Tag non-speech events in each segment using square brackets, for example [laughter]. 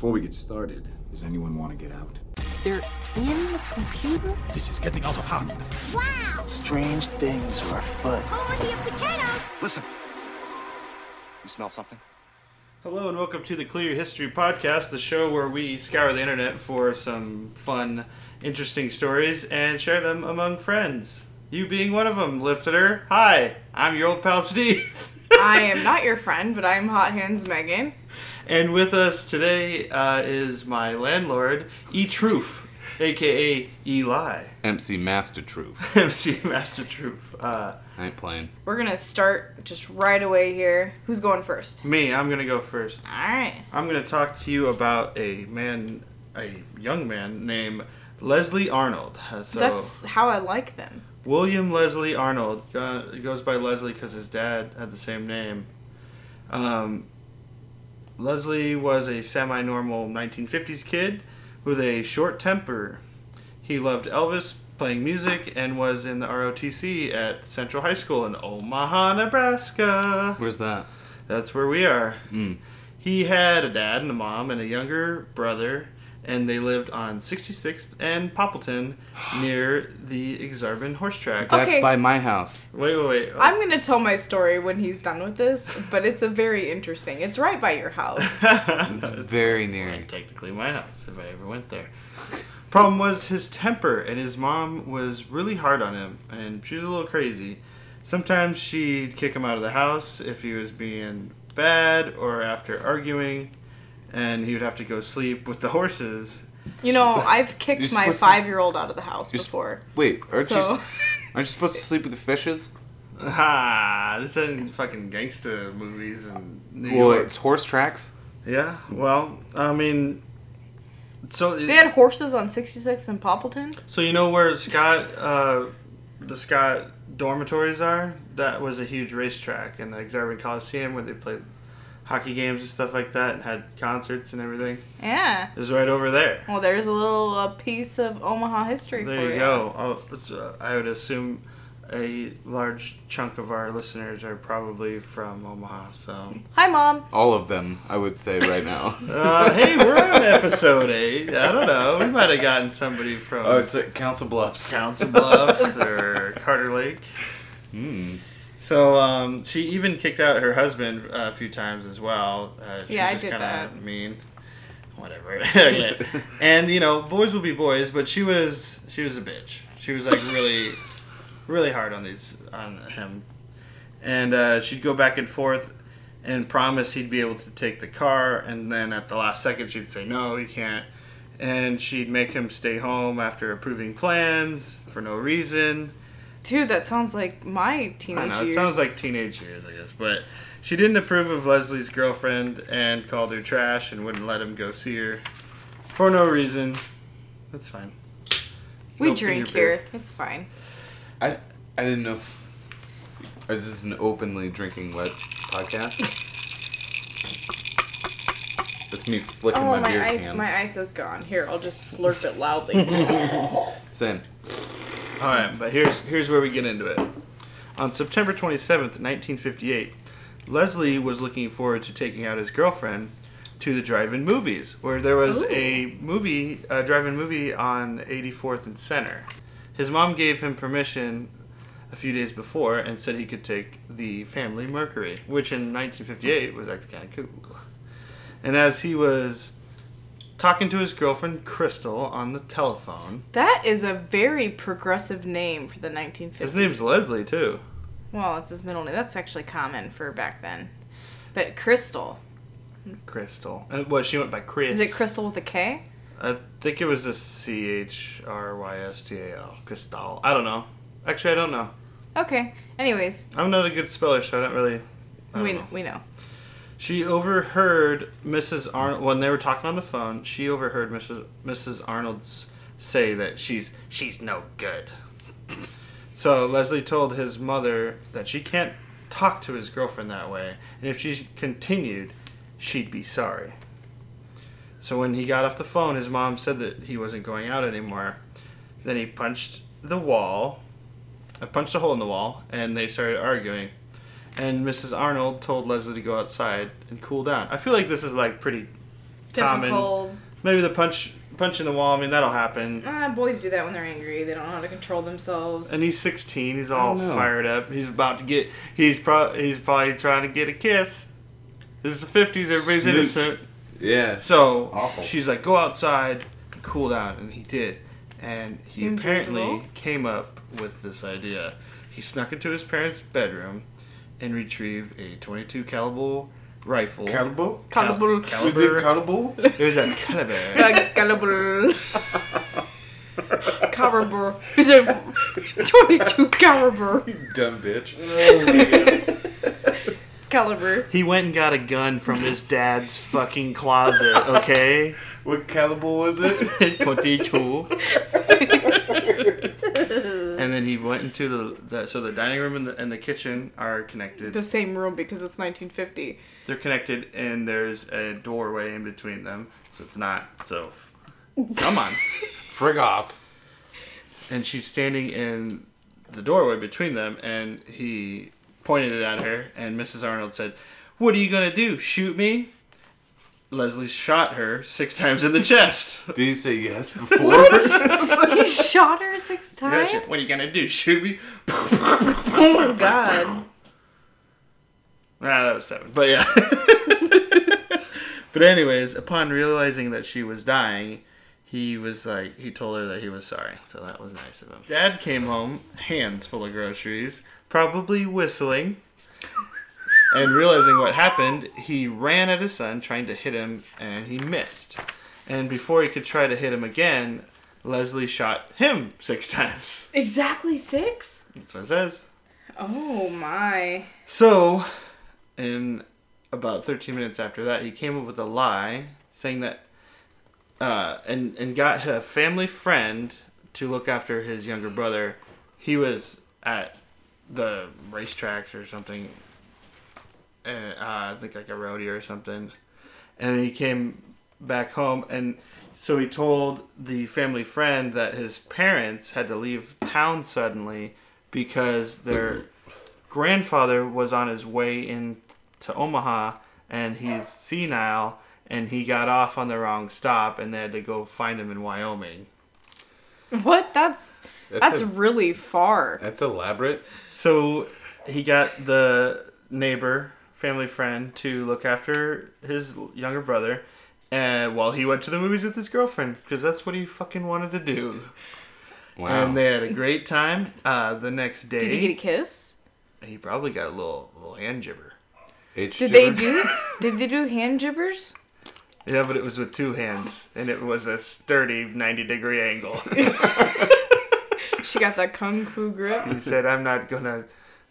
Before we get started, does anyone want to get out? They're in the computer? This is getting out of hand. Wow! Strange things are afoot. Holy potato! Listen. You smell something? Hello and welcome to the Clear History Podcast, the show where we scour the internet for some fun, interesting stories and share them among friends. You being one of them, listener. Hi, I'm your old pal Steve. I am [laughs] not your friend, but I'm Hot Hands Megan. And with us today uh, is my landlord, E Truth, aka Eli, MC Master Truth. [laughs] MC Master Truth. Uh, I ain't playing. We're gonna start just right away here. Who's going first? me, I'm gonna go first. Alright. I'm going to talk to you about a man, a young man named Leslie Arnold. Uh, So That's how I like them. William Leslie Arnold uh, goes by Leslie because his dad had the same name. Um, Leslie was a semi-normal 1950s kid with a short temper. He loved Elvis, playing music, and was in the ROTC at Central High School in Omaha, Nebraska. Where's that? That's where we are. Mm. He had a dad and a mom and a younger brother, and they lived on 66th and Poppleton [gasps] near the Aksarben horse track. That's Okay. by my house. Wait, wait, wait. I'm gonna tell my story when he's done with this, but it's a very interesting. It's right by your house. [laughs] It's very near. technically my house if I ever went there. Problem was his temper, and his mom was really hard on him, and she was a little crazy. Sometimes she'd kick him out of the house if he was being bad or after arguing, and he would have to go sleep with the horses. You know, I've kicked You're my supposed to- five year old out of the house You're s- before. Wait, aren't you? So- s- [laughs] Aren't you supposed to sleep with the fishes? Ha! This isn't fucking gangster movies in New Well, York. it's horse tracks. Yeah, well, I mean, so They had horses on 66 and Poppleton? So you know where Scott, uh, the Scott dormitories are? That was a huge racetrack in the Aksarben Coliseum where they played hockey games and stuff like that and had concerts and everything. Yeah. It was right over there. Well, there's a little uh, piece of Omaha history for There you you. go. I'll, uh, I would assume a large chunk of our listeners are probably from Omaha. So, Hi, Mom. All of them, I would say right now. [laughs] uh, hey, we're on episode eight. I don't know. We might have gotten somebody from oh, it's at Council Bluffs. Council Bluffs or [laughs] Carter Lake. Hmm. So um, she even kicked out her husband uh, a few times as well. Uh, she's Yeah, I just did kinda that. Mean, whatever. [laughs] [laughs] And you know, boys will be boys, but she was she was a bitch. She was like really, really hard on these on him, and uh, she'd go back and forth and promise he'd be able to take the car, and then at the last second she'd say no, he can't. And she'd make him stay home after approving plans for no reason. Dude, that sounds like my I teenage know, it sounds like teenage years, I guess. But she didn't approve of Leslie's girlfriend and called her trash and wouldn't let him go see her for no reason. That's fine. we Open drink here. It's fine. I I didn't know. Is this an openly drinking wet podcast? That's me flicking Oh, my, my beer ice, can. my ice is gone. Here, I'll just slurp it loudly. [laughs] Same. All right, but here's here's where we get into it. On September 27th, 1958, Leslie was looking forward to taking out his girlfriend to the drive-in movies, where there was Ooh. a movie, a drive-in movie on 84th and Center. His mom gave him permission a few days before and said he could take the family Mercury, which in 1958 was actually kind of cool. And as he was talking to his girlfriend Crystal on the telephone, that is a very progressive name for the 1950s. his name's Leslie too. Well, it's his middle name. That's actually common for back then. But Crystal. Crystal. Uh, and what she went by Chris. Is it Crystal with a K? I think it was a C H R Y S T A L. Crystal. I don't know. Actually, I don't know. Okay. Anyways, I'm not a good speller, so I don't really. I don't we know. we know. She overheard Mrs. Arnold when they were talking on the phone. She overheard Mrs. Mrs. Arnold's say that she's she's no good. So Leslie told his mother that she can't talk to his girlfriend that way, and if she continued, she'd be sorry. So when he got off the phone, his mom said that he wasn't going out anymore. Then he punched the wall. I punched a hole in the wall, and they started arguing. And Mrs. Arnold told Leslie to go outside and cool down. I feel like this is like pretty common. Typical. Maybe the punch punch in the wall. I mean, that'll happen. Ah, boys do that when they're angry. They don't know how to control themselves. And he's 16. He's all know. fired up. He's about to get. He's pro. He's probably trying to get a kiss. This is the 50s. Everybody's Smooch. innocent. Yeah. So Awful. she's like, "Go outside, and cool down," and he did. And he Seems apparently reasonable. came up with this idea. He snuck into his parents' bedroom and retrieved a 22 caliber rifle. Cannibal? Caliber. Cal- Was it caliber. cannibal? It was a caliber. [laughs] Caliber. Caliber. Is it 22 caliber? [laughs] You dumb bitch. [laughs] Caliber. he went and got a gun from his dad's fucking closet. Okay, What caliber was it? 22. And then he went into the, the so the dining room and the, and the kitchen are connected. The same room because it's 1950. They're connected, and there's a doorway in between them, so it's not. So, come on. [laughs] Frig off. And she's standing in the doorway between them, and he pointed it at her, and Mrs. Arnold said, "What are you gonna do? Shoot me?" Leslie shot her six times in the chest. [laughs] Did you say yes [laughs] before? he shot her six times? she- what are you gonna do? Shoot me? Oh my god. Ah, that was seven. But yeah. [laughs] but anyways, upon realizing that she was dying, he was like, he told her that he was sorry. So that was nice of him. Dad came home, hands full of groceries, probably whistling. And realizing what happened, he ran at his son, trying to hit him, and he missed. And before he could try to hit him again, Leslie shot him six [laughs] times. Exactly six? That's what it says. Oh my. So, in about 13 minutes after that, he came up with a lie saying that, uh, and, and got a family friend to look after his younger brother. He was at the racetracks or something, uh, I think like a rodeo or something. And he came back home, and so he told the family friend that his parents had to leave town suddenly because their grandfather was on his way in to Omaha and he's senile and he got off on the wrong stop and they had to go find him in Wyoming. What? That's That's that's, a- really far. That's elaborate. So he got the neighbor, family friend, to look after his younger brother and while he went to the movies with his girlfriend because that's what he fucking wanted to do. Wow. And they had a great time. Uh, the next day, Did he get a kiss? he probably got a little little hand jibber. H Did they do? [laughs] Did they do hand jibbers? Yeah, but it was with two hands, and it was a sturdy 90 degree angle. [laughs] She got that kung fu grip. he said, "I'm not gonna,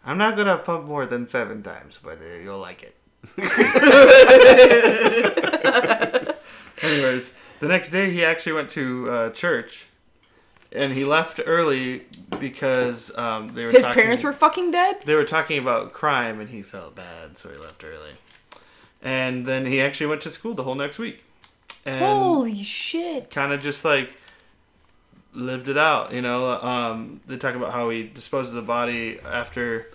I'm not gonna pump more than seven times, but uh, you'll like it." [laughs] Anyways, the next day he actually went to uh, church, and he left early because um, they were His talking- parents were fucking dead. they were talking about crime, and he felt bad, so he left early. And then he actually went to school the whole next week. And Holy shit! kind of just like lived it out. You know, um, they talk about how he disposed of the body after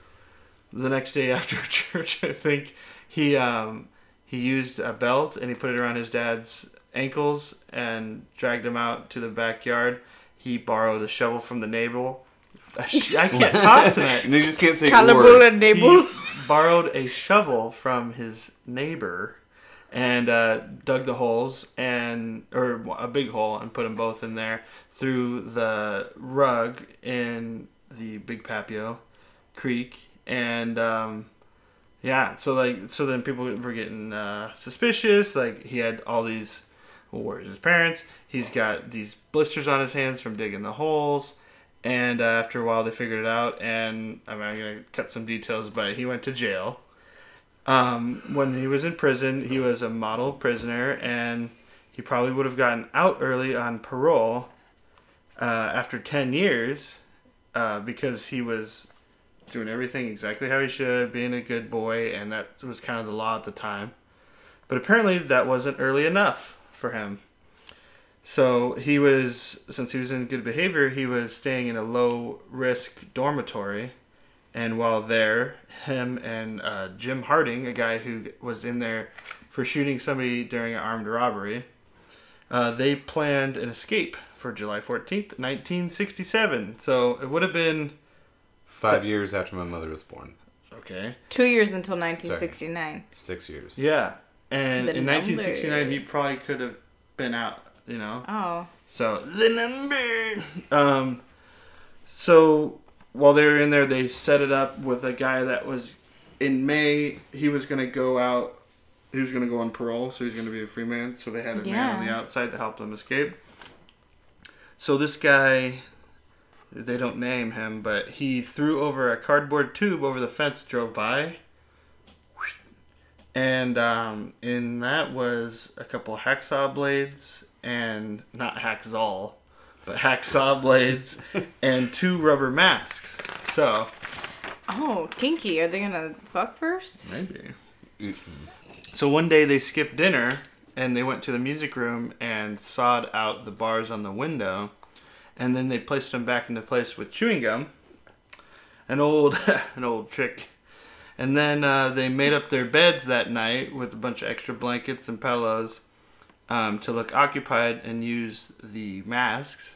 the next day after [laughs] church. I think he um, he used a belt and he put it around his dad's ankles and dragged him out to the backyard. He borrowed a shovel from the neighbor. [laughs] I can't talk [laughs] tonight. And you just can't say Caliber word. and neighbor. He borrowed a shovel from his neighbor and uh, dug the holes and or a big hole and put them both in there through the rug in the Big Papio Creek and um, yeah so like so then people were getting uh, suspicious like he had all these well where's his parents? He's got these blisters on his hands from digging the holes. And uh, after a while they figured it out and I'm gonna cut some details but he went to jail. Um, when he was in prison he was a model prisoner and he probably would have gotten out early on parole uh, after 10 years uh, because he was doing everything exactly how he should being a good boy and that was kind of the law at the time but apparently that wasn't early enough for him so he was, since he was in good behavior, he was staying in a low risk dormitory, And while there, him and uh, Jim Harding, a guy who was in there for shooting somebody during an armed robbery, uh, they planned an escape for July 14th, 1967. So it would have been. Five years after my mother was born. Okay. Two years until 1969. Six years. Yeah. And The in 1969, he probably could have been out, you know? Oh. So the number. Um, so while they were in there, they set it up with a guy that was in May. He was gonna go out. He was gonna go on parole, so he's gonna be a free man. So they had a man on the outside to help them escape. So this guy, they don't name him, but he threw over a cardboard tube over the fence, drove by. And um, in that was a couple hacksaw blades and not hacksaw, but hacksaw blades [laughs] and two rubber masks. So Oh, kinky. Are they gonna fuck first? maybe. So one day they skipped dinner and they went to the music room and sawed out the bars on the window, and then they placed them back into place with chewing gum. An old, [laughs] an old trick. And then uh, they made up their beds that night with a bunch of extra blankets and pillows um, to look occupied and use the masks,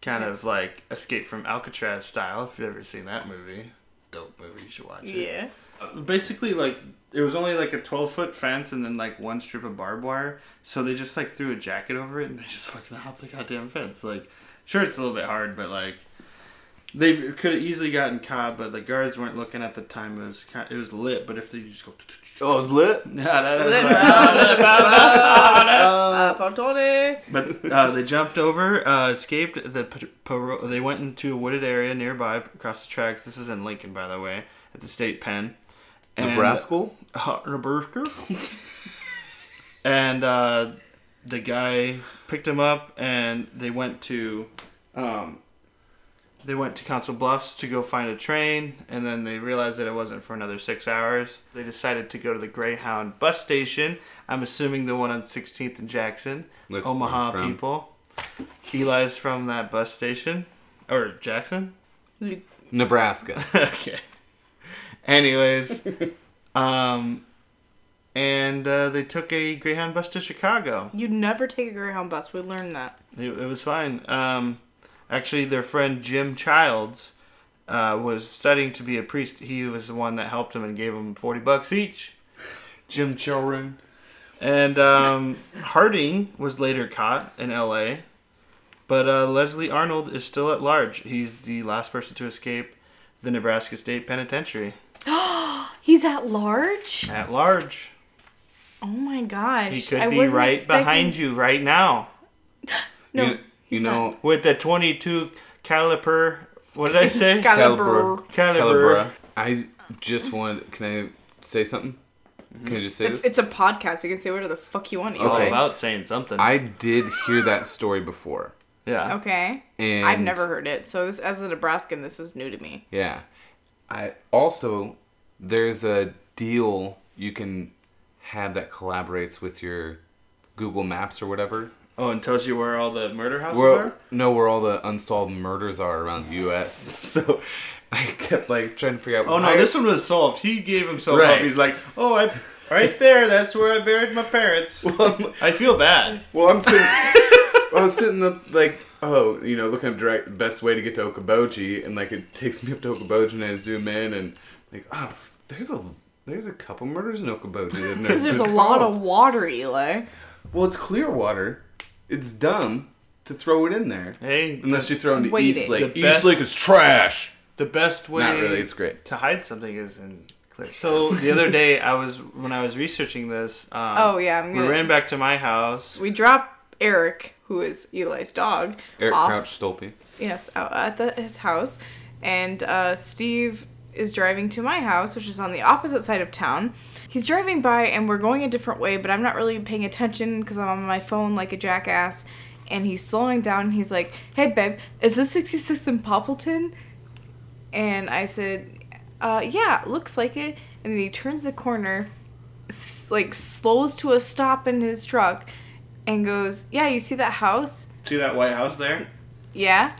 kind of like Escape from Alcatraz style. If you've ever seen that movie, dope movie, you should watch it Yeah. basically like it was only like a 12 foot fence and then like one strip of barbed wire so they just like threw a jacket over it and they just fucking hopped the goddamn fence like sure it's a little bit hard but like they could have easily gotten caught but the guards weren't looking at the time it was kind it was lit but if they just go Oh, it's lit. [laughs] Uh, [laughs] but uh, they jumped over uh, escaped the pa- paro- they went into a wooded area nearby across the tracks this is in lincoln by the way at the state pen And- Nebraska. uh, [laughs] Nebraska. and uh, the guy picked him up, and they went to, um, they went to Council Bluffs to go find a train, and then they realized that it wasn't for another six hours. They decided to go to the Greyhound bus station. I'm assuming the one on 16th and Jackson, That's where Omaha people. Eli's from that bus station, or Jackson. Nebraska. [laughs] okay. Anyways, [laughs] um, and uh, they took a Greyhound bus to Chicago. You'd never take a Greyhound bus. We learned that. It, it was fine. Um, actually, their friend Jim Childs uh, was studying to be a priest. He was the one that helped him and gave him forty bucks each. Jim Children. And um, Harding was later caught in L.A., but uh, Leslie Arnold is still at large. He's the last person to escape the Nebraska State Penitentiary. [gasps] He's at large. At large. Oh my gosh! He could I be wasn't right expecting- behind you right now [gasps] No, you, you know, not. with the 22 caliper. What did I say? [laughs] Caliber. Caliber. I just want. Can I say something? Can I just say It's, this? it's a podcast. You can say whatever the fuck you want. All Okay. Okay. about saying something. I did hear that story before, yeah. Okay. and I've never heard it, so this, as a Nebraskan, this is new to me. Yeah. I also there's a deal you can have that collaborates with your Google Maps or whatever. Oh, and tells you where all the murder houses Where are. no, where all the unsolved murders are around the U.S. [laughs] So I kept like trying to figure out. Oh no, why- this one was solved. He gave himself Right. up. He's like, oh, I right there. That's where I buried my parents. [laughs] I feel bad. Well, I'm sitting. I was sitting up like, oh, you know, looking at direct best way to get to Okoboji, and like it takes me up to Okoboji, and I zoom in, and like, oh, there's a there's a couple murders in Okoboji. that have Because there's a been lot solved. of water, Eli. Well, it's clear water. It's dumb to throw it in there. Hey, Unless you throw it into Waiting. East Lake. The East best- Lake is trash. the best way. Not really. It's great. to hide something is in clear. So the other day, I was when I was researching this. Um, Oh, yeah, I'm we gonna- ran back to my house. We drop Eric, who is Eli's dog, Eric off, Crouch Stolpe. Yes, out at the, his house, and uh, Steve is driving to my house, which is on the opposite side of town. He's driving by, and we're going a different way, but I'm not really paying attention because I'm on my phone like a jackass. And he's slowing down. And he's like, "Hey, babe, is this 66th and Poppleton?" And I said, uh, "Yeah, looks like it." And then he turns the corner, like slows to a stop in his truck, and goes, "Yeah, you see that house?" See that White House there? Yeah.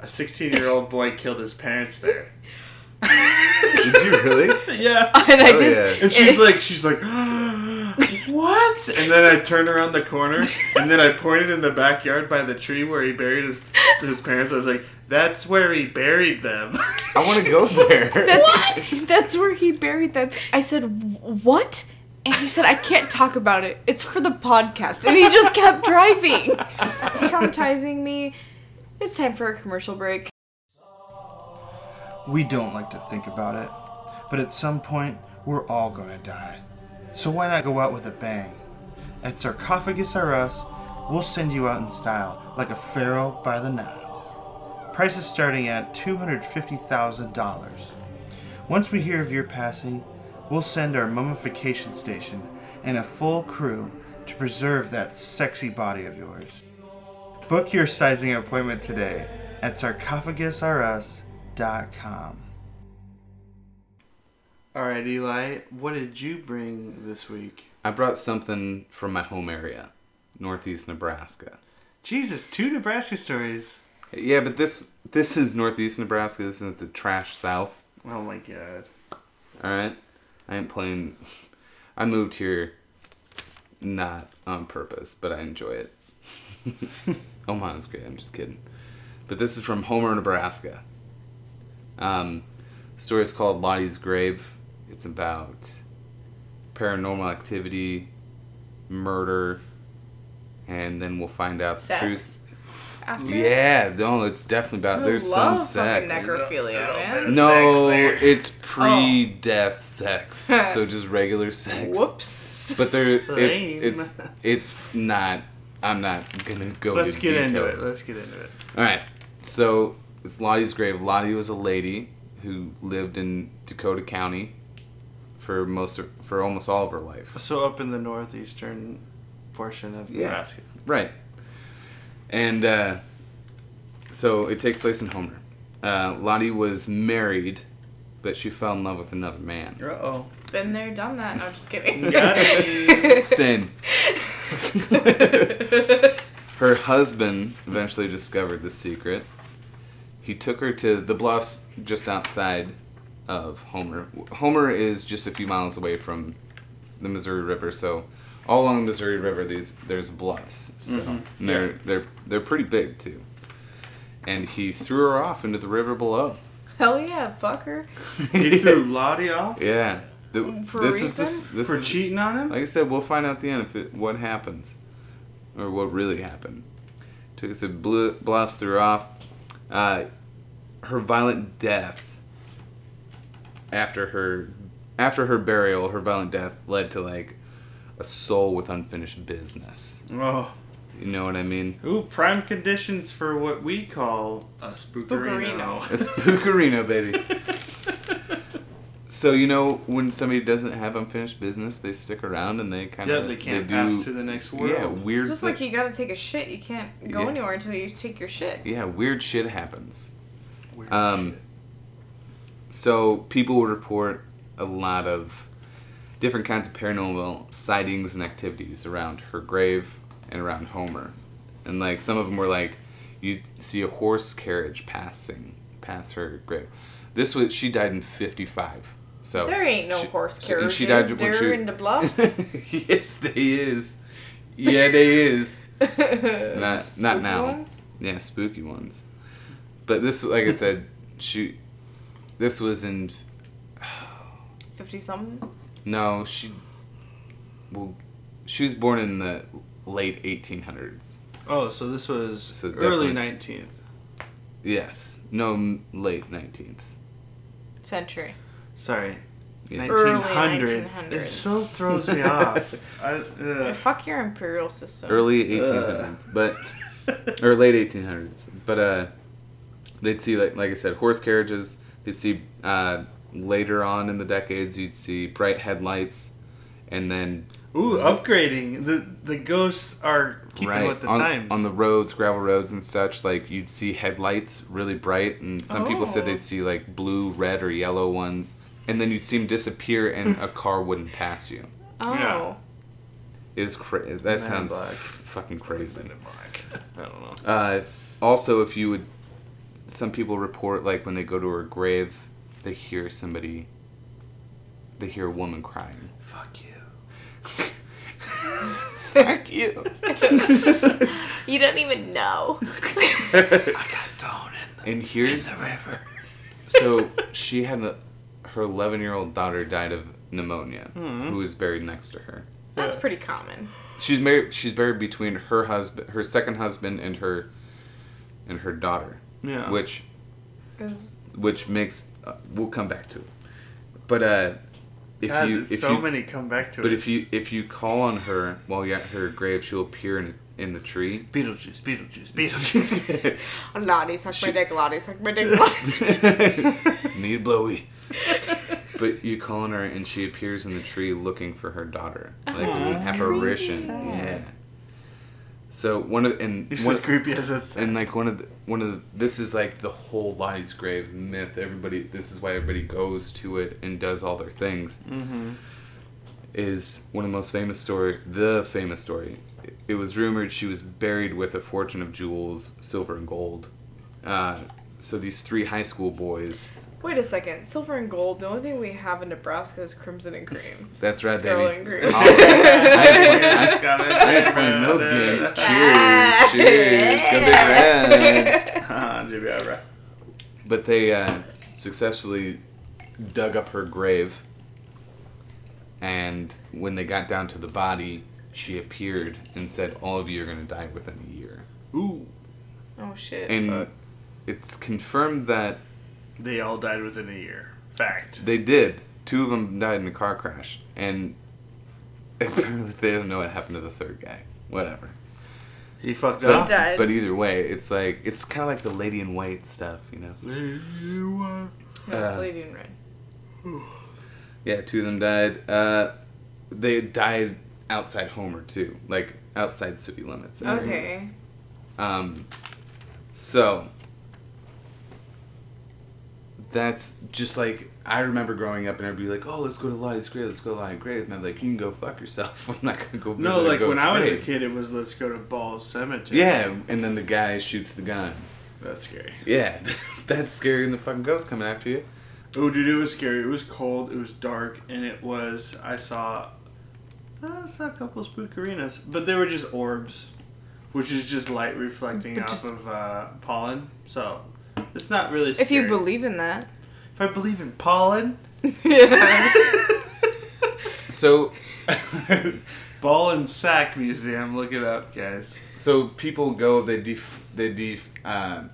a 16 year old boy killed his parents there. [laughs] Did you really? [laughs] Yeah. [laughs] And I Oh, just yeah. And she's like, she's like, [gasps] what? And then I turned around the corner, [laughs] and then I pointed in the backyard by the tree where he buried his his parents. I was like, that's where he buried them. I want to go there. That's that's where he buried them. I said, "What?" And he said, "I can't talk about it. It's for the podcast." And he just kept driving, traumatizing me. It's time for a commercial break. We don't like to think about it, but at some point, we're all gonna die. So why not go out with a bang? At Sarcophagus RS, we'll send you out in style, like a pharaoh by the Nile. Prices starting at $250,000. Once we hear of your passing, we'll send our mummification station and a full crew to preserve that sexy body of yours. Book your sizing appointment today at sarcophagusrus.com. All right, Eli, what did you bring this week? I brought something from my home area, Northeast Nebraska. Jesus, two Nebraska stories. Yeah, but this this is Northeast Nebraska. This isn't the trash South. Oh my god. All right, I ain't playing. [laughs] I moved here not on purpose, but I enjoy it. [laughs] Oh Omaha's great. I'm just kidding. But this is from Homer, Nebraska. Um, story is called Lottie's Grave. It's about paranormal activity, murder, and then we'll find out the truth. After Yeah, no, it's definitely about. I There's love some sex. necrophilia, man. No, there. it's pre-death sex, [laughs] so just regular sex. Whoops. But there, it's it's it's not. I'm not gonna go. Let's into get into it. Let's get into it. All right. So it's Lottie's grave. Lottie was a lady who lived in Dakota County for most of, for almost all of her life. So up in the northeastern portion of Yeah. Nebraska. Right. And uh, so it takes place in Homer. Uh, Lottie was married, but she fell in love with another man. Uh oh. Been there, done that. No, I'm just kidding. [laughs] Sin. [laughs] Her husband eventually discovered the secret. He took her to the bluffs just outside of Homer. Homer is just a few miles away from the Missouri River, so all along the Missouri River, these there's bluffs. So mm-hmm. and they're they're they're pretty big too. And he threw her off into the river below. Hell yeah, fucker. he threw Lottie off Yeah. The- mm, For a this is reason? this, this for is- cheating on him. Like I said, we'll find out at the end if it, what happens, or what really happened. Took the bluffs, threw her off. Uh, her violent death after her after her burial, her violent death led to like a soul with unfinished business. oh. You know what I mean? Ooh, prime conditions for what we call a spookerino. Spookerino. A spookerino, baby. [laughs] so you know when somebody doesn't have unfinished business, they stick around and they kind of Yeah, of they can't do, pass to the next world. Yeah, weird. It's just like you gotta take a shit. You can't go Yeah. anywhere until you take your shit. yeah, weird shit happens. Weird Um, shit. So people would report a lot of different kinds of paranormal sightings and activities around her grave and around Homer, and like some of them were like you see a horse carriage passing past her grave. This was she died in fifty five. So There ain't no she- horse so- and carriages. she died when she- in the bluffs. [laughs] yes, they is. Yeah, they is. [laughs] not Spooky now. Ones? Yeah, spooky ones. But this, like I [laughs] said, she. This was in. Fifty something. No, she. Well, she was born in the late 1800s. Oh, so this was So early 19th. Yes. No, late 19th. Century. Sorry. Yeah. Early 1900s. 1900s. It so throws me off. [laughs] I, ugh. Fuck your imperial system. Early 1800s, but [laughs] or late 1800s. But uh, they'd see like like I said, horse carriages. They'd see uh, later on in the decades, you'd see bright headlights, and then Ooh, upgrading. The the ghosts are keeping right with the on, times. on the roads, gravel roads and such. Like you'd see headlights really bright, and some people said Oh. they'd see like blue, red, or yellow ones, and then you'd see them disappear, and a [laughs] car wouldn't pass you. oh. Yeah. It was crazy. That Men in sounds Black. f- fucking crazy. Men in Black. I don't know. Uh, also, if you would some people report like when they go to a grave, they hear somebody. They hear a woman crying. Fuck you. Fuck you. [laughs] You don't even know. I got thrown in And here's the river. so she had a her 11 year old daughter died of pneumonia, who was buried next to her. That's pretty common. She's married. She's buried between her husband, her second husband, and her and her daughter, Yeah. which 'Cause- which makes uh, we'll come back to it. But uh, if God, you if so you many come back to but it. if you if you call on her while you're at her grave, she'll appear in in the tree. Beetlejuice, Beetlejuice, [laughs] Beetlejuice. Lottie suck my dick, Lottie suck my dick, Lottie. Need blowy. [laughs] but you call on her and she appears in the tree looking for her daughter, like as an apparition. creepy. Yeah. So one of and It's one, creepy as it's. and like one of the one of the, this is like the whole Lottie's grave myth. Everybody, this is why everybody goes to it and does all their things. Mm-hmm. Is one of the most famous story, the famous story. It was rumored she was buried with a fortune of jewels, silver and gold. Uh, so these three high school boys. Wait a second. Silver and gold. The only thing we have in Nebraska is crimson and cream. [laughs] That's right, Scarlet baby. and green. Oh, I, I, I ain't playing those games. Ah. Cheers, cheers, go big [laughs] red. Ah, [laughs] But they uh, successfully dug up her grave, and when they got down to the body, she appeared and said, "All of you are going to die within a year." Ooh. Oh shit. And it's confirmed that They all died within a year. Fact. they did. Two of them died in a car crash, and [laughs] apparently they don't know what happened to the third guy. Whatever. He fucked But, up. died. but either way, it's like it's kind of like the Lady in White stuff, you know. Lady No, it's uh, Lady in Red. [sighs] Yeah, two of them died. Uh, they died outside Homer too, like outside city limits. Okay. Um, so that's just like I remember growing up, and I'd be like, "Oh, let's go to Lottie's grave. Let's go to Lottie's grave." And I'm like, "You can go fuck yourself. [laughs] I'm not gonna go." Visit No, a like when ghost I was a kid, it was let's go to Balls Cemetery. Yeah, and then the guy shoots the gun. That's scary. Yeah, [laughs] that's scary, and the fucking ghost coming after you. Oh, dude, it was scary. It was cold. It was dark, and it was. I saw. uh, I saw a couple of spookarinas, but they were just orbs, which is just light reflecting But off just- of uh, pollen. So it's not really. If you believe in that. if I believe in pollen, yeah. [laughs] So, [laughs] Ball and Sack Museum. Look it up, guys. so people go, they def, they def, uh,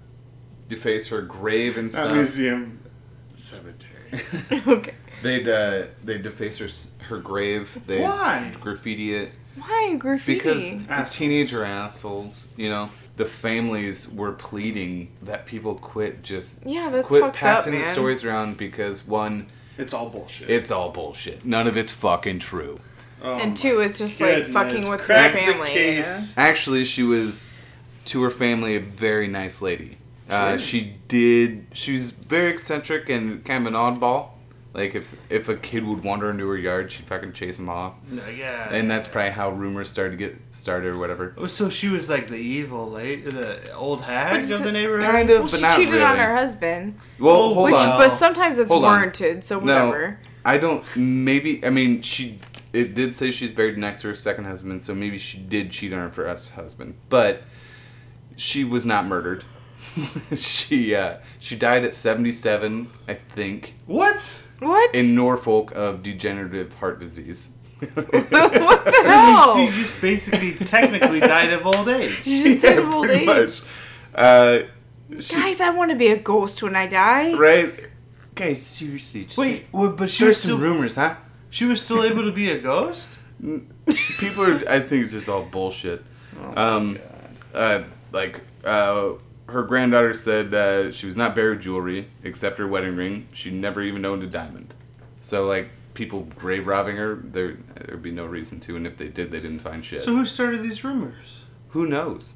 deface her grave and Not stuff. museum. Cemetery. [laughs] okay. They'd uh, they deface her her grave. They Why? graffiti it Why graffiti? because Assholes. teenager assholes. You know, the families were pleading that people quit just yeah, that's quit fucked passing up, the stories around because one, It's all bullshit. it's all bullshit. None of it's fucking true. Oh and my two, it's just like fucking with Crack your the family. case. Actually, she was to her family a very nice lady. Uh, Sure. she did. She was very eccentric and kind of an oddball. Like if if a kid would wander into her yard, she'd fucking chase him off. No, yeah. And that's probably how rumors started to get started or whatever. Oh, so she was like the evil late, the old hag But of the neighborhood. Kind of, Well, but she not cheated really. on her husband. Well, Oh, hold Which, on. but sometimes it's Hold on. warranted, so No, whatever. I don't. Maybe I mean she. It did say she's buried next to her second husband, so maybe she did cheat on her first husband, but she was not murdered. [laughs] she uh, she died at seventy seven, I think, What? What? in Norfolk of degenerative heart disease. [laughs] what the [laughs] hell? She just basically technically died of old age. She just died of [laughs] old age. much. Uh, she, Guys, I want to be a ghost when I die. right? Guys, seriously, just Wait, what, but there's start some rumors, huh? she was still able to be a ghost. people are i think it's just all bullshit Oh um uh like uh her granddaughter said uh, she was not buried with jewelry except her wedding ring she never even owned a diamond so like people grave robbing her there there'd be no reason to and if they did they didn't find shit So who started these rumors? who knows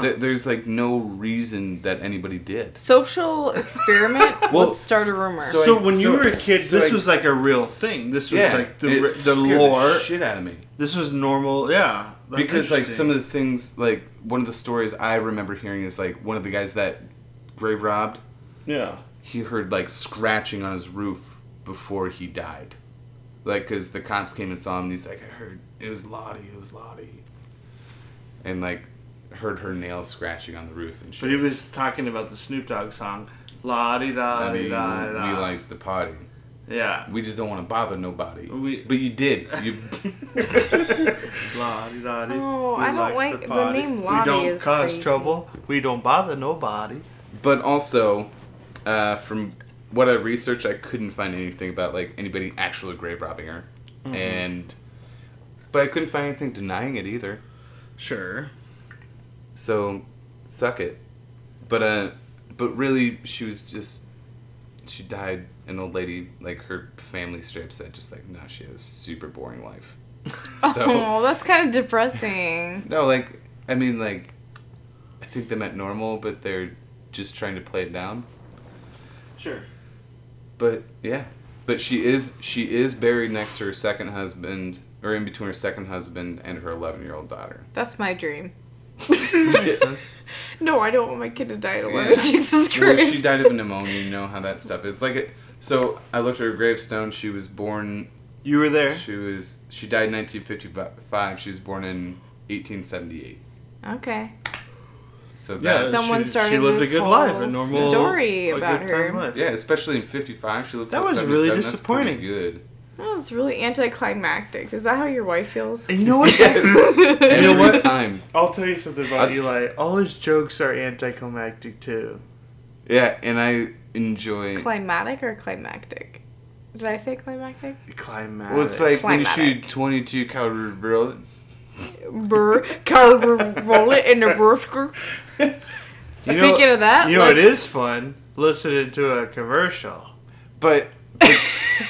Th- there's like no reason that anybody did Social experiment. [laughs] Well, Let's start a rumor. so- So when you were a kid, so this I- was like a real thing. This was yeah like the it the scared lore. shit out of me This was normal. Yeah. That's because like some of the things like one of the stories i remember hearing is like one of the guys that grave robbed, Yeah. he heard like scratching on his roof before he died. Like, cause the cops came and saw him, and he's like, I heard it was Lottie, it was Lottie, and like heard her nails scratching on the roof and shit. But he was talking about the Snoop Dogg song. La di da di da he da. likes to party. Yeah. We just don't want to bother nobody. We- but you did. You La di da di. Oh, We I don't like- to the party. name We don't is cause crazy. trouble. We don't bother nobody. But also, uh, from what I researched, I couldn't find anything about like anybody actually grave robbing her, Mm-hmm. and but I couldn't find anything denying it either. Sure. So, suck it. But uh, but really, she was just she died. An old lady, like her family straight up said, just like no, she had a super boring life. [laughs] So Oh, that's kind of depressing. [laughs] no, like I mean, like I think they meant normal, but they're just trying to play it down. Sure. But yeah, but she is she is buried next to her second husband, or in between her second husband and her eleven year old daughter. That's my dream. Makes sense. [laughs] No, I don't want my kid to die at 11. Yeah. [laughs] Jesus Well, Christ. she died of pneumonia. You know how that stuff is. Like it. So I looked at her gravestone. She was born. You were there. She was. She died in 1955. She was born in 1878. Okay. So Yeah, Someone she, started she lived this a good life, a whole normal story a about good time her. life. yeah, especially in 55. She lived. That was really 77. That's disappointing. good. Oh, it's really anticlimactic. Is that how your wife feels? And you know what? [laughs] Yes. [laughs] Every know what? time. I'll tell you something about I- Eli. All his jokes are anticlimactic too. Yeah, and I enjoy. Climatic or climactic? Did I say climactic? Climatic. Well, it's like when you shoot 22 caliber bullet. Burr, caliber roll it in Nebraska. [laughs] You know- Speaking of that, you know it is fun listening to a commercial. But, but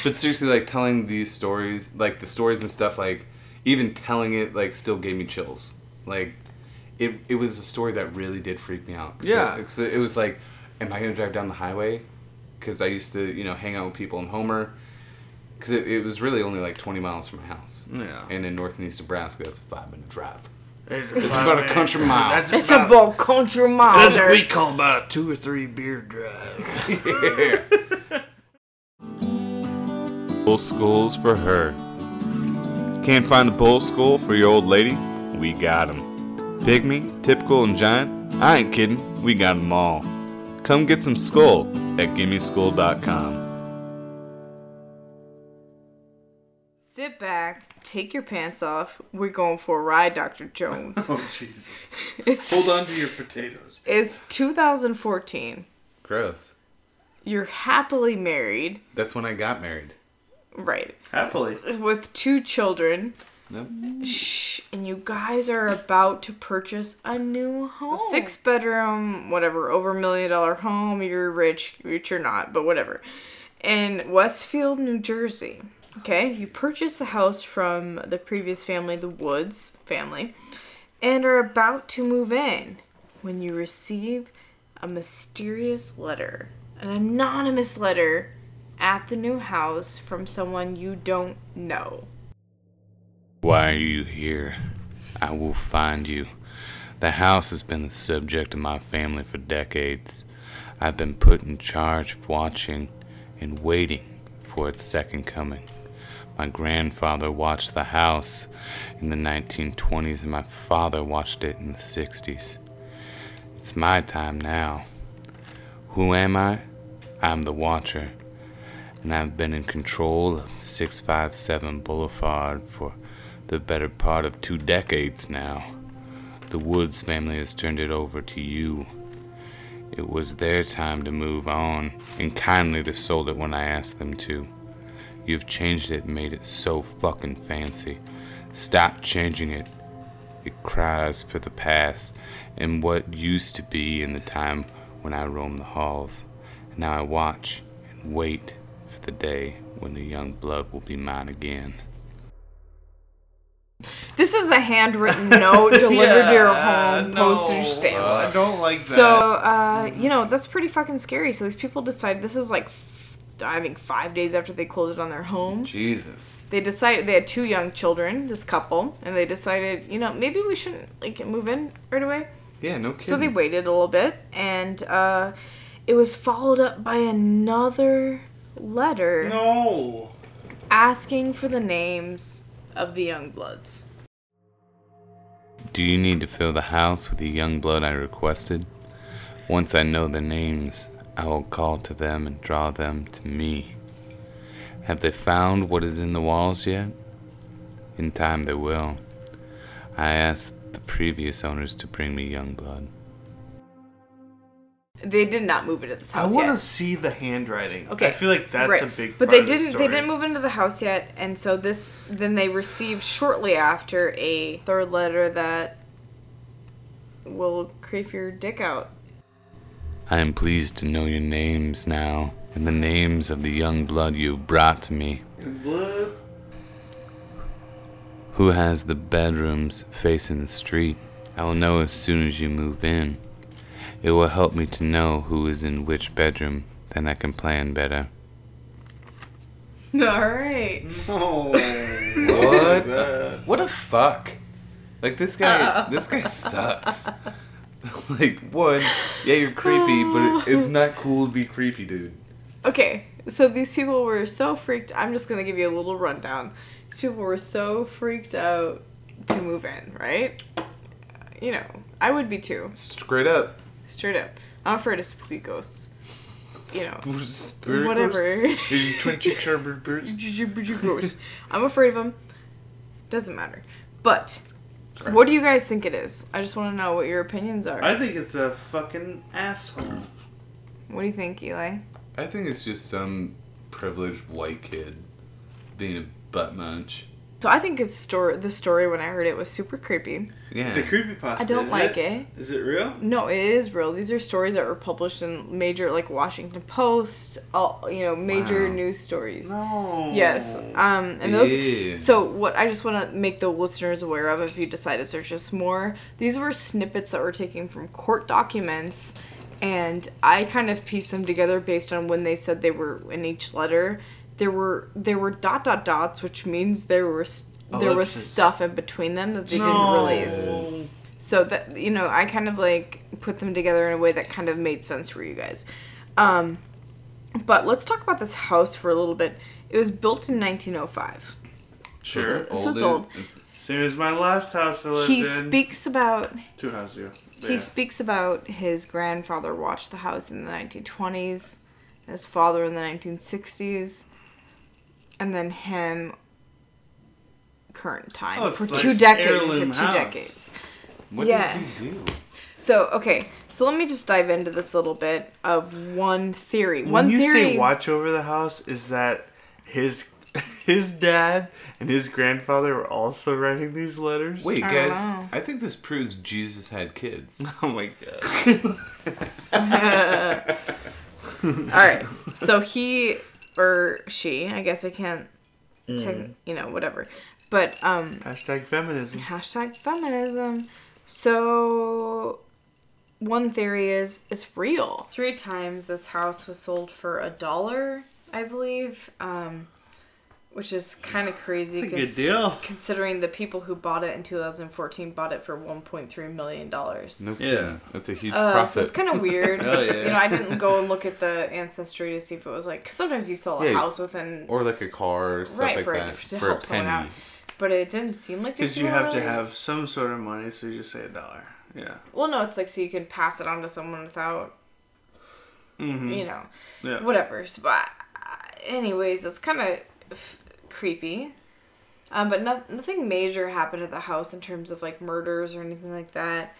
but seriously, like telling these stories, like the stories and stuff, like even telling it, like still gave me chills. Like it, it was a story that really did freak me out. 'Cause Yeah. it, 'cause it was like, am I gonna drive down the highway? Because I used to, you know, hang out with people in Homer. Because it, it was really only like 20 miles from my house. Yeah. And in north and east Nebraska, that's a five minute drive. It's about a country mile. That's It's about, about country mile. That's what we call about a two or three beer drive. [laughs] [laughs] Bull schools for her. Can't find a bull school for your old lady? We got 'em. Pygmy, typical, and giant? I ain't kidding, we got 'em all. Come get some skull at gimmeschool.com. Sit back, take your pants off. We're going for a ride, Dr. Jones. [laughs] oh Jesus! [laughs] It's, Hold on to your potatoes. It's 2014. Gross. You're happily married, That's when I got married. Right? Happily. With two children. Nope. Shh, and you guys are about to purchase a new home. It's a six bedroom, whatever, over a million dollar home. You're rich, which you're not, but whatever. In Westfield, New Jersey. Okay, you purchased the house from the previous family, the Woods family, and are about to move in when you receive a mysterious letter, an anonymous letter at the new house from someone you don't know. Why are you here? I will find you. The house has been the subject of my family for decades. I've been put in charge of watching and waiting for its second coming. My grandfather watched the house in the 1920s, and my father watched it in the 60s. It's my time now. Who am I? I'm the Watcher, and I've been in control of 657 Boulevard for the better part of two decades now. The Woods family has turned it over to you. It was their time to move on, and kindly they sold it when I asked them to. You've changed it and made it so fucking fancy. Stop changing it. It cries for the past and what used to be in the time when I roamed the halls. Now I watch and wait the day when the young blood will be mine again. This is a handwritten note [laughs] delivered to your home, no. postage stamped. I don't like that. so, uh, you know, that's pretty fucking scary. So these people decide this is like, f- I think five days after they closed on their home. Jesus. They decided they had two young children, this couple, and they decided, you know, maybe we shouldn't like move in right away. Yeah, no kidding. So they waited a little bit, and uh, it was followed up by another letter No. asking for the names of the young bloods. Do you need to fill the house with the young blood I requested? Once I know the names, I will call to them and draw them to me. Have they found what is in the walls yet? In time they will. I asked the previous owners to bring me young blood. They did not move into this house. I want to see the handwriting. Okay, I feel like that's right. a big. But part they of didn't. They story. didn't move into the house yet, and so this. Then they received shortly after a third letter that will creep your dick out. I am pleased to know your names now, and the names of the young blood you brought to me. Blood. Who has the bedrooms facing the street? I will know as soon as you move in. It will help me to know who is in which bedroom, then I can plan better. [laughs] All right. Oh. What? what a fuck! Like this guy, uh-uh. this guy sucks. [laughs] like one, yeah, you're creepy, but it, it's not cool to be creepy, dude. Okay, so these people were so freaked. I'm just gonna give you a little rundown. These people were so freaked out to move in, right? You know, I would be too. Straight up. Straight up, I'm afraid of spooky ghosts. You know, Spirit whatever. ghost? Your Twin cheek sharp birds. Gross. I'm afraid of them. Doesn't matter. But what do you guys think it is? I just want to know what your opinions are. I think it's a fucking asshole. what do you think, Eli? I think it's just some privileged white kid being a butt munch. So I think his story, the story when I heard it was super creepy. Yeah. It's a creepy creepypasta. I don't is like it. Is it real? No, it is real. These are stories that were published in major, like Washington Post, all you know, major Wow. news stories. No. Yes. Um, and those. Yeah. So what I just want to make the listeners aware of, if you decide to search this more, these were snippets that were taken from court documents, and I kind of pieced them together based on when they said they were in each letter. There were there were dot dot dots, which means there were s- there was stuff in between them that they No. didn't release. So that you know, I kind of like put them together in a way that kind of made sense for you guys. Um, but let's talk about this house for a little bit. It was built in 1905. Sure. So it's old. It's, Same as my last house I lived He in. speaks about Two houses ago. he Yeah. speaks about his grandfather watched the house in the 1920s, his father in the 1960s, and then him current time Oh, for like two decades. heirloom Two house. decades. what Yeah. did he do? So okay, so let me just dive into this a little bit of one theory. When one you theory. say watch over the house, is that his [laughs] his dad and his grandfather were also writing these letters? Wait, I guys. I think this proves Jesus had kids. [laughs] Oh my god. [laughs] All right. So he or she, I guess I can't, tech- you know, whatever. But um, Hashtag feminism. hashtag feminism. So one theory is it's real. Three times this house was sold for a dollar, I believe. Um, which is kind of crazy. That's a good deal. Considering the people who bought it in 2014 bought it for 1.3 million dollars. No Yeah. That's a huge Uh, profit. so it's kind of [laughs] weird. Hell yeah. You know, I didn't go and look at the ancestry to see if it was like. 'cause sometimes you sell a Yeah. house within, or like a car or stuff right, like for that. to for a help someone out. But it didn't seem like these Because you people have to have some sort of money, so you just say a dollar. Yeah. Well, no, it's like so you can pass it on to someone without, Mm-hmm. you know, Yeah. whatever. So, but, uh, anyways, it's kind of f- creepy. Um, but no- nothing major happened at the house in terms of like murders or anything like that.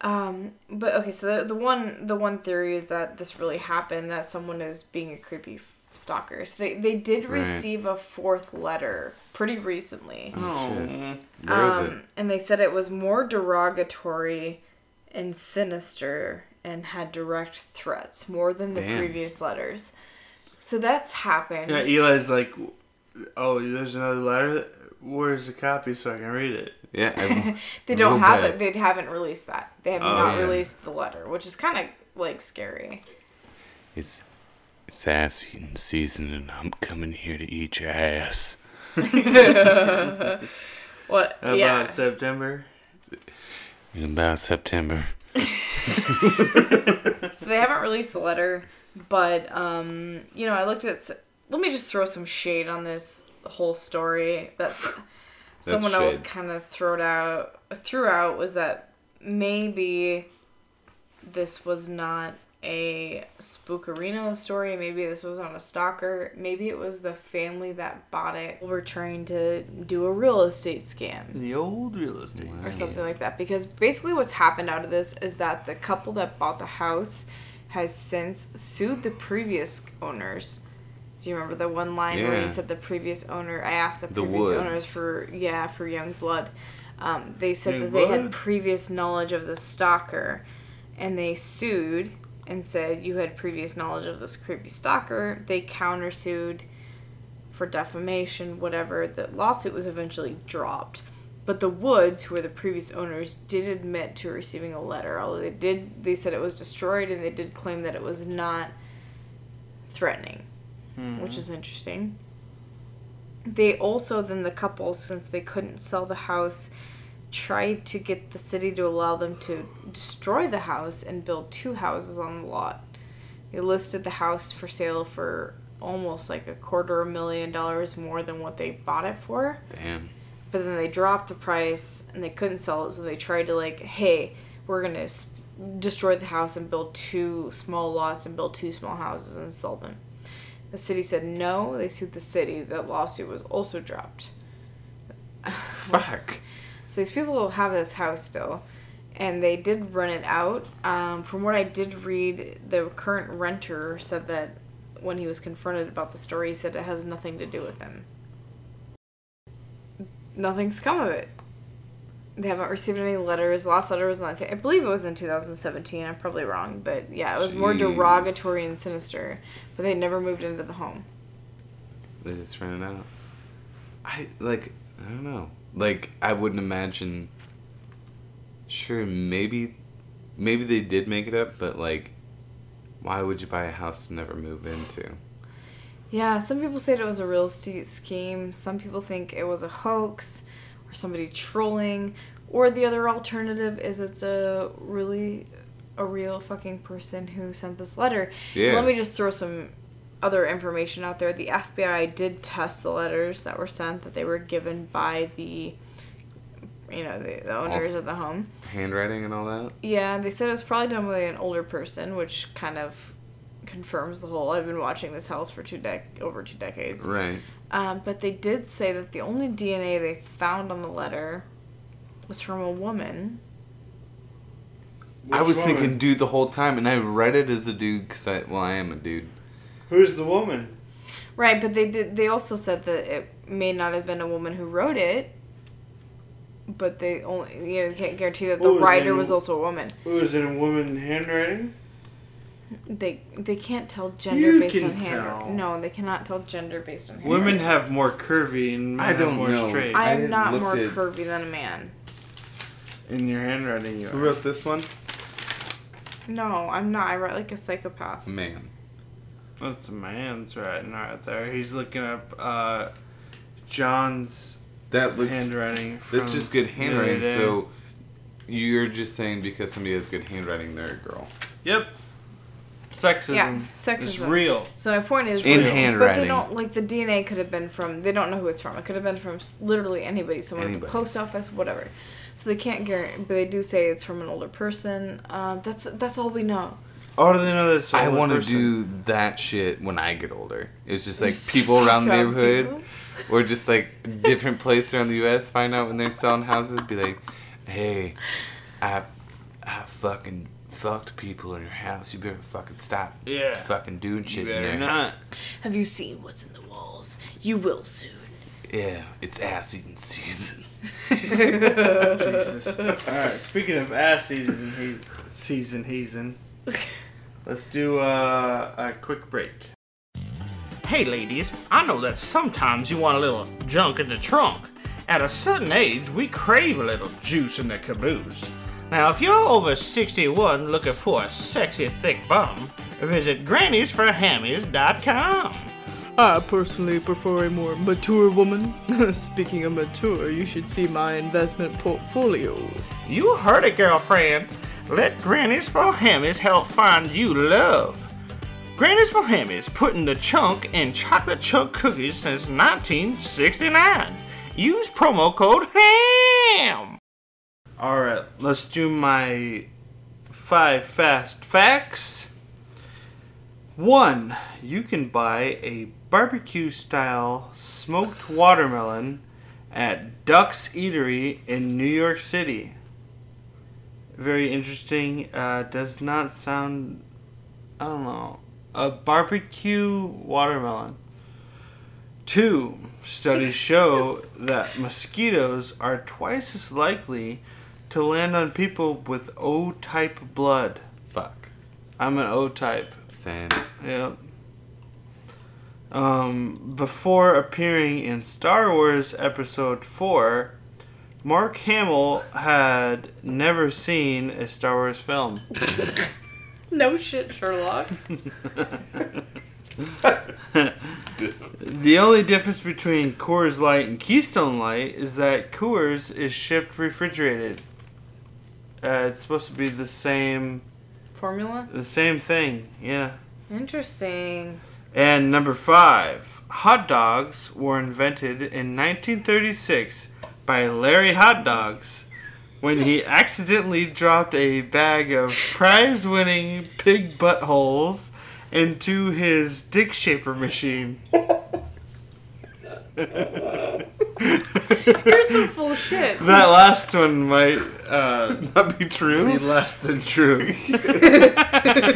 Um, but okay, so the, the one the one theory is that this really happened that someone is being a creepy stalker. So they they did Right. receive a fourth letter pretty recently. Oh, shit. Oh. Where is Um, it? And they said it was more derogatory and sinister and had direct threats more than the Damn. previous letters. So that's happened. Yeah, Eli's like, oh, there's another letter. Where's the copy so I can read it? Yeah. [laughs] They don't have bad. it. They haven't released that. They have Oh, not yeah. released the letter, which is kind of like scary. It's it's ass eating season, and I'm coming here to eat your ass. [laughs] What? About yeah. September. In about September. [laughs] So they haven't released the letter, but um, you know, I looked at. S- Let me just throw some shade on this whole story. [laughs] That's someone else kind of threw out threw out was that maybe this was not a spookerino story. Maybe this was not a stalker. Maybe it was the family that bought it. Were trying to do a real estate scam The old real estate. or something like that. Because basically, what's happened out of this is that the couple that bought the house has since sued the previous owners. Do you remember the one line where Yeah. you said the previous owner? I asked the The previous Woods. owners for yeah for young blood. Um, they said Young that they had previous knowledge of the stalker, and they sued and said you had previous knowledge of this creepy stalker. They countersued for defamation, whatever. The lawsuit was eventually dropped. But the Woods, who were the previous owners, did admit to receiving a letter. Although they did, they said it was destroyed, and they did claim that it was not threatening, which hmm. is interesting. They also then the couple, since they couldn't sell the house, tried to get the city to allow them to destroy the house and build two houses on the lot. They listed the house for sale for almost like a quarter of a million dollars more than what they bought it for. Damn. But then they dropped the price and they couldn't sell it, so they tried to like, hey, we're gonna destroy the house and build two small lots and build two small houses and sell them. The city said no. They sued the city. That lawsuit was also dropped. Fuck. [laughs] So these people have this house still, and they did rent it out. Um, from what I did read, the current renter said that when he was confronted about the story, he said it has nothing to do with him. Nothing's come of it. They haven't received any letters. Last letter was not. I believe it was in 2017. I'm probably wrong, but yeah, it was more derogatory and sinister. But they never moved into the home. They just ran it out. I like. I don't know. Like I wouldn't imagine. Sure, maybe, maybe they did make it up, but like, why would you buy a house to never move into? Yeah, some people said it was a real estate scheme. Some people think it was a hoax or somebody trolling. Or the other alternative is it's a really a real fucking person who sent this letter. Yeah. Let me just throw some other information out there. The FBI did test the letters that were sent that they were given by the you know, the, the owners of the home. Handwriting and all that. Yeah, they said it was probably done by an older person, which kind of confirms the whole. I've been watching this house for two dec over two decades. Right. Um, but they did say that the only DNA they found on the letter was from a woman. I was woman? thinking dude the whole time, and I read it as a dude because I well I am a dude. Who's the woman? Right, but they did. They also said that it may not have been a woman who wrote it. But they only, you know, can't guarantee that the was writer in- was also a woman. Who is it? A woman handwriting? They they can't tell gender You based can on hand. tell. No, they cannot tell gender based on hand. Women have more curvy and men I don't have more know. straight. I I am not looked more at- curvy than a man. In your handwriting, you Who are. wrote this one? No, I'm not. I write like a psychopath. Man. That's a man's writing right there. He's looking up uh, John's That looks. handwriting. That's from just good the other handwriting. day. So, you're just saying because somebody has good handwriting, they're a girl. Yep. Sexism. Yeah, is sexism. real. So my point is, In real. but they don't like the DNA could have been from. They don't know who it's from. It could have been from literally anybody, someone at the post office, whatever. So they can't guarantee, but they do say it's from an older person. Um, that's that's all we know. Oh, do they know this? I want to do that shit when I get older. It's just like Just [laughs] people around the neighborhood, people. or just like different places around the U.S. find out when they're selling houses. Be like, hey, I, I fucking fucked people in your house. You better fucking stop. Yeah. Fucking doing shit You in better there. not. Have you seen what's in the walls? You will soon. Yeah, it's ass eating season. Jesus. [laughs] All right. Speaking of ass season, and he, season heathen, let's do uh, a quick break. Hey ladies, I know that sometimes you want a little junk in the trunk. At a certain age, we crave a little juice in the caboose. Now, if you're over 61 looking for a sexy thick bum, visit granniesforhammies.com. I personally prefer a more mature woman. [laughs] Speaking of mature, you should see my investment portfolio. You heard it, girlfriend. Let Granny's for Hammies help find you love. Granny's for Hammies putting the chunk in chocolate chunk cookies since 1969. Use promo code HAM. All right, let's do my five fast facts. One, you can buy a barbecue style smoked watermelon at Duck's Eatery in New York City. Very interesting. Uh, does not sound, I don't know, a barbecue watermelon. Two, studies [laughs] show that mosquitoes are twice as likely to land on people with O type blood. Fuck. I'm an O type. Same. Yep. Um, before appearing in Star Wars Episode 4, Mark Hamill had never seen a Star Wars film. [laughs] No shit, Sherlock. [laughs] The only difference between Coors Light and Keystone Light is that Coors is shipped refrigerated. Uh, it's supposed to be the same, Formula? the same thing. Yeah. Interesting. And number five, hot dogs were invented in 1936 by Larry Hot Dogs when he [laughs] accidentally dropped a bag of prize winning pig buttholes into his dick shaper machine. [laughs] You're some full shit. That last one might uh, Not be true. be true. less than true. I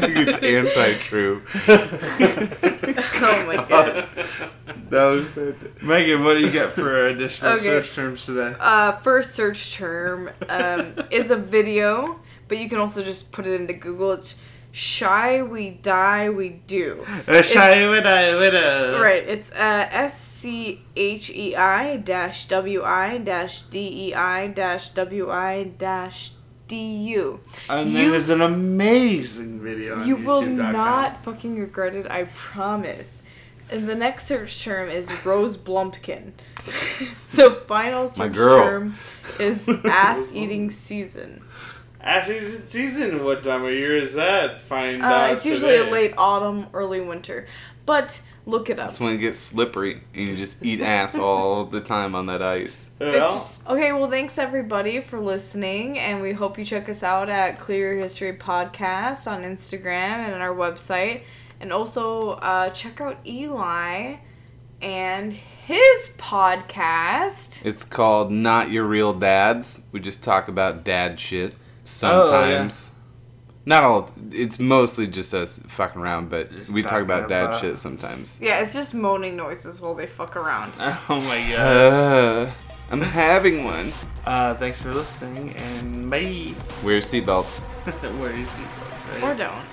think it's anti-true. [laughs] Oh my god. That was fantastic. Megan, what do you get for additional Okay. search terms today? Uh, first search term um, is a video, but you can also just put it into Google. It's shy we die we do. Uh, shy with a- with a- Right. It's uh, S C H E I dash W I dash D E I dash W I dash D U. And You- there's an amazing video on You will YouTube.com. not fucking regret it, I promise. And the next search term is Rose Blumkin. [laughs] the final search term is [laughs] ass eating season. Ass season, season. What time of year is that? Find Uh, out. it's usually today. a late autumn, early winter. But look it up. That's when it gets slippery and you just eat ass [laughs] all the time on that ice. It's just, okay, well, thanks everybody for listening, and we hope you check us out at Clear History Podcast on Instagram and on our website. And also uh, check out Eli and his podcast. It's called Not Your Real Dads. We just talk about dad shit sometimes. Not all. It's mostly just us fucking around, but we talk about dad about- shit sometimes. Yeah, it's just moaning noises while they fuck around. [laughs] Oh my god. Uh, I'm having one. Uh, thanks for listening, and bye. Wear [laughs] your seatbelts. Where is he? Or don't.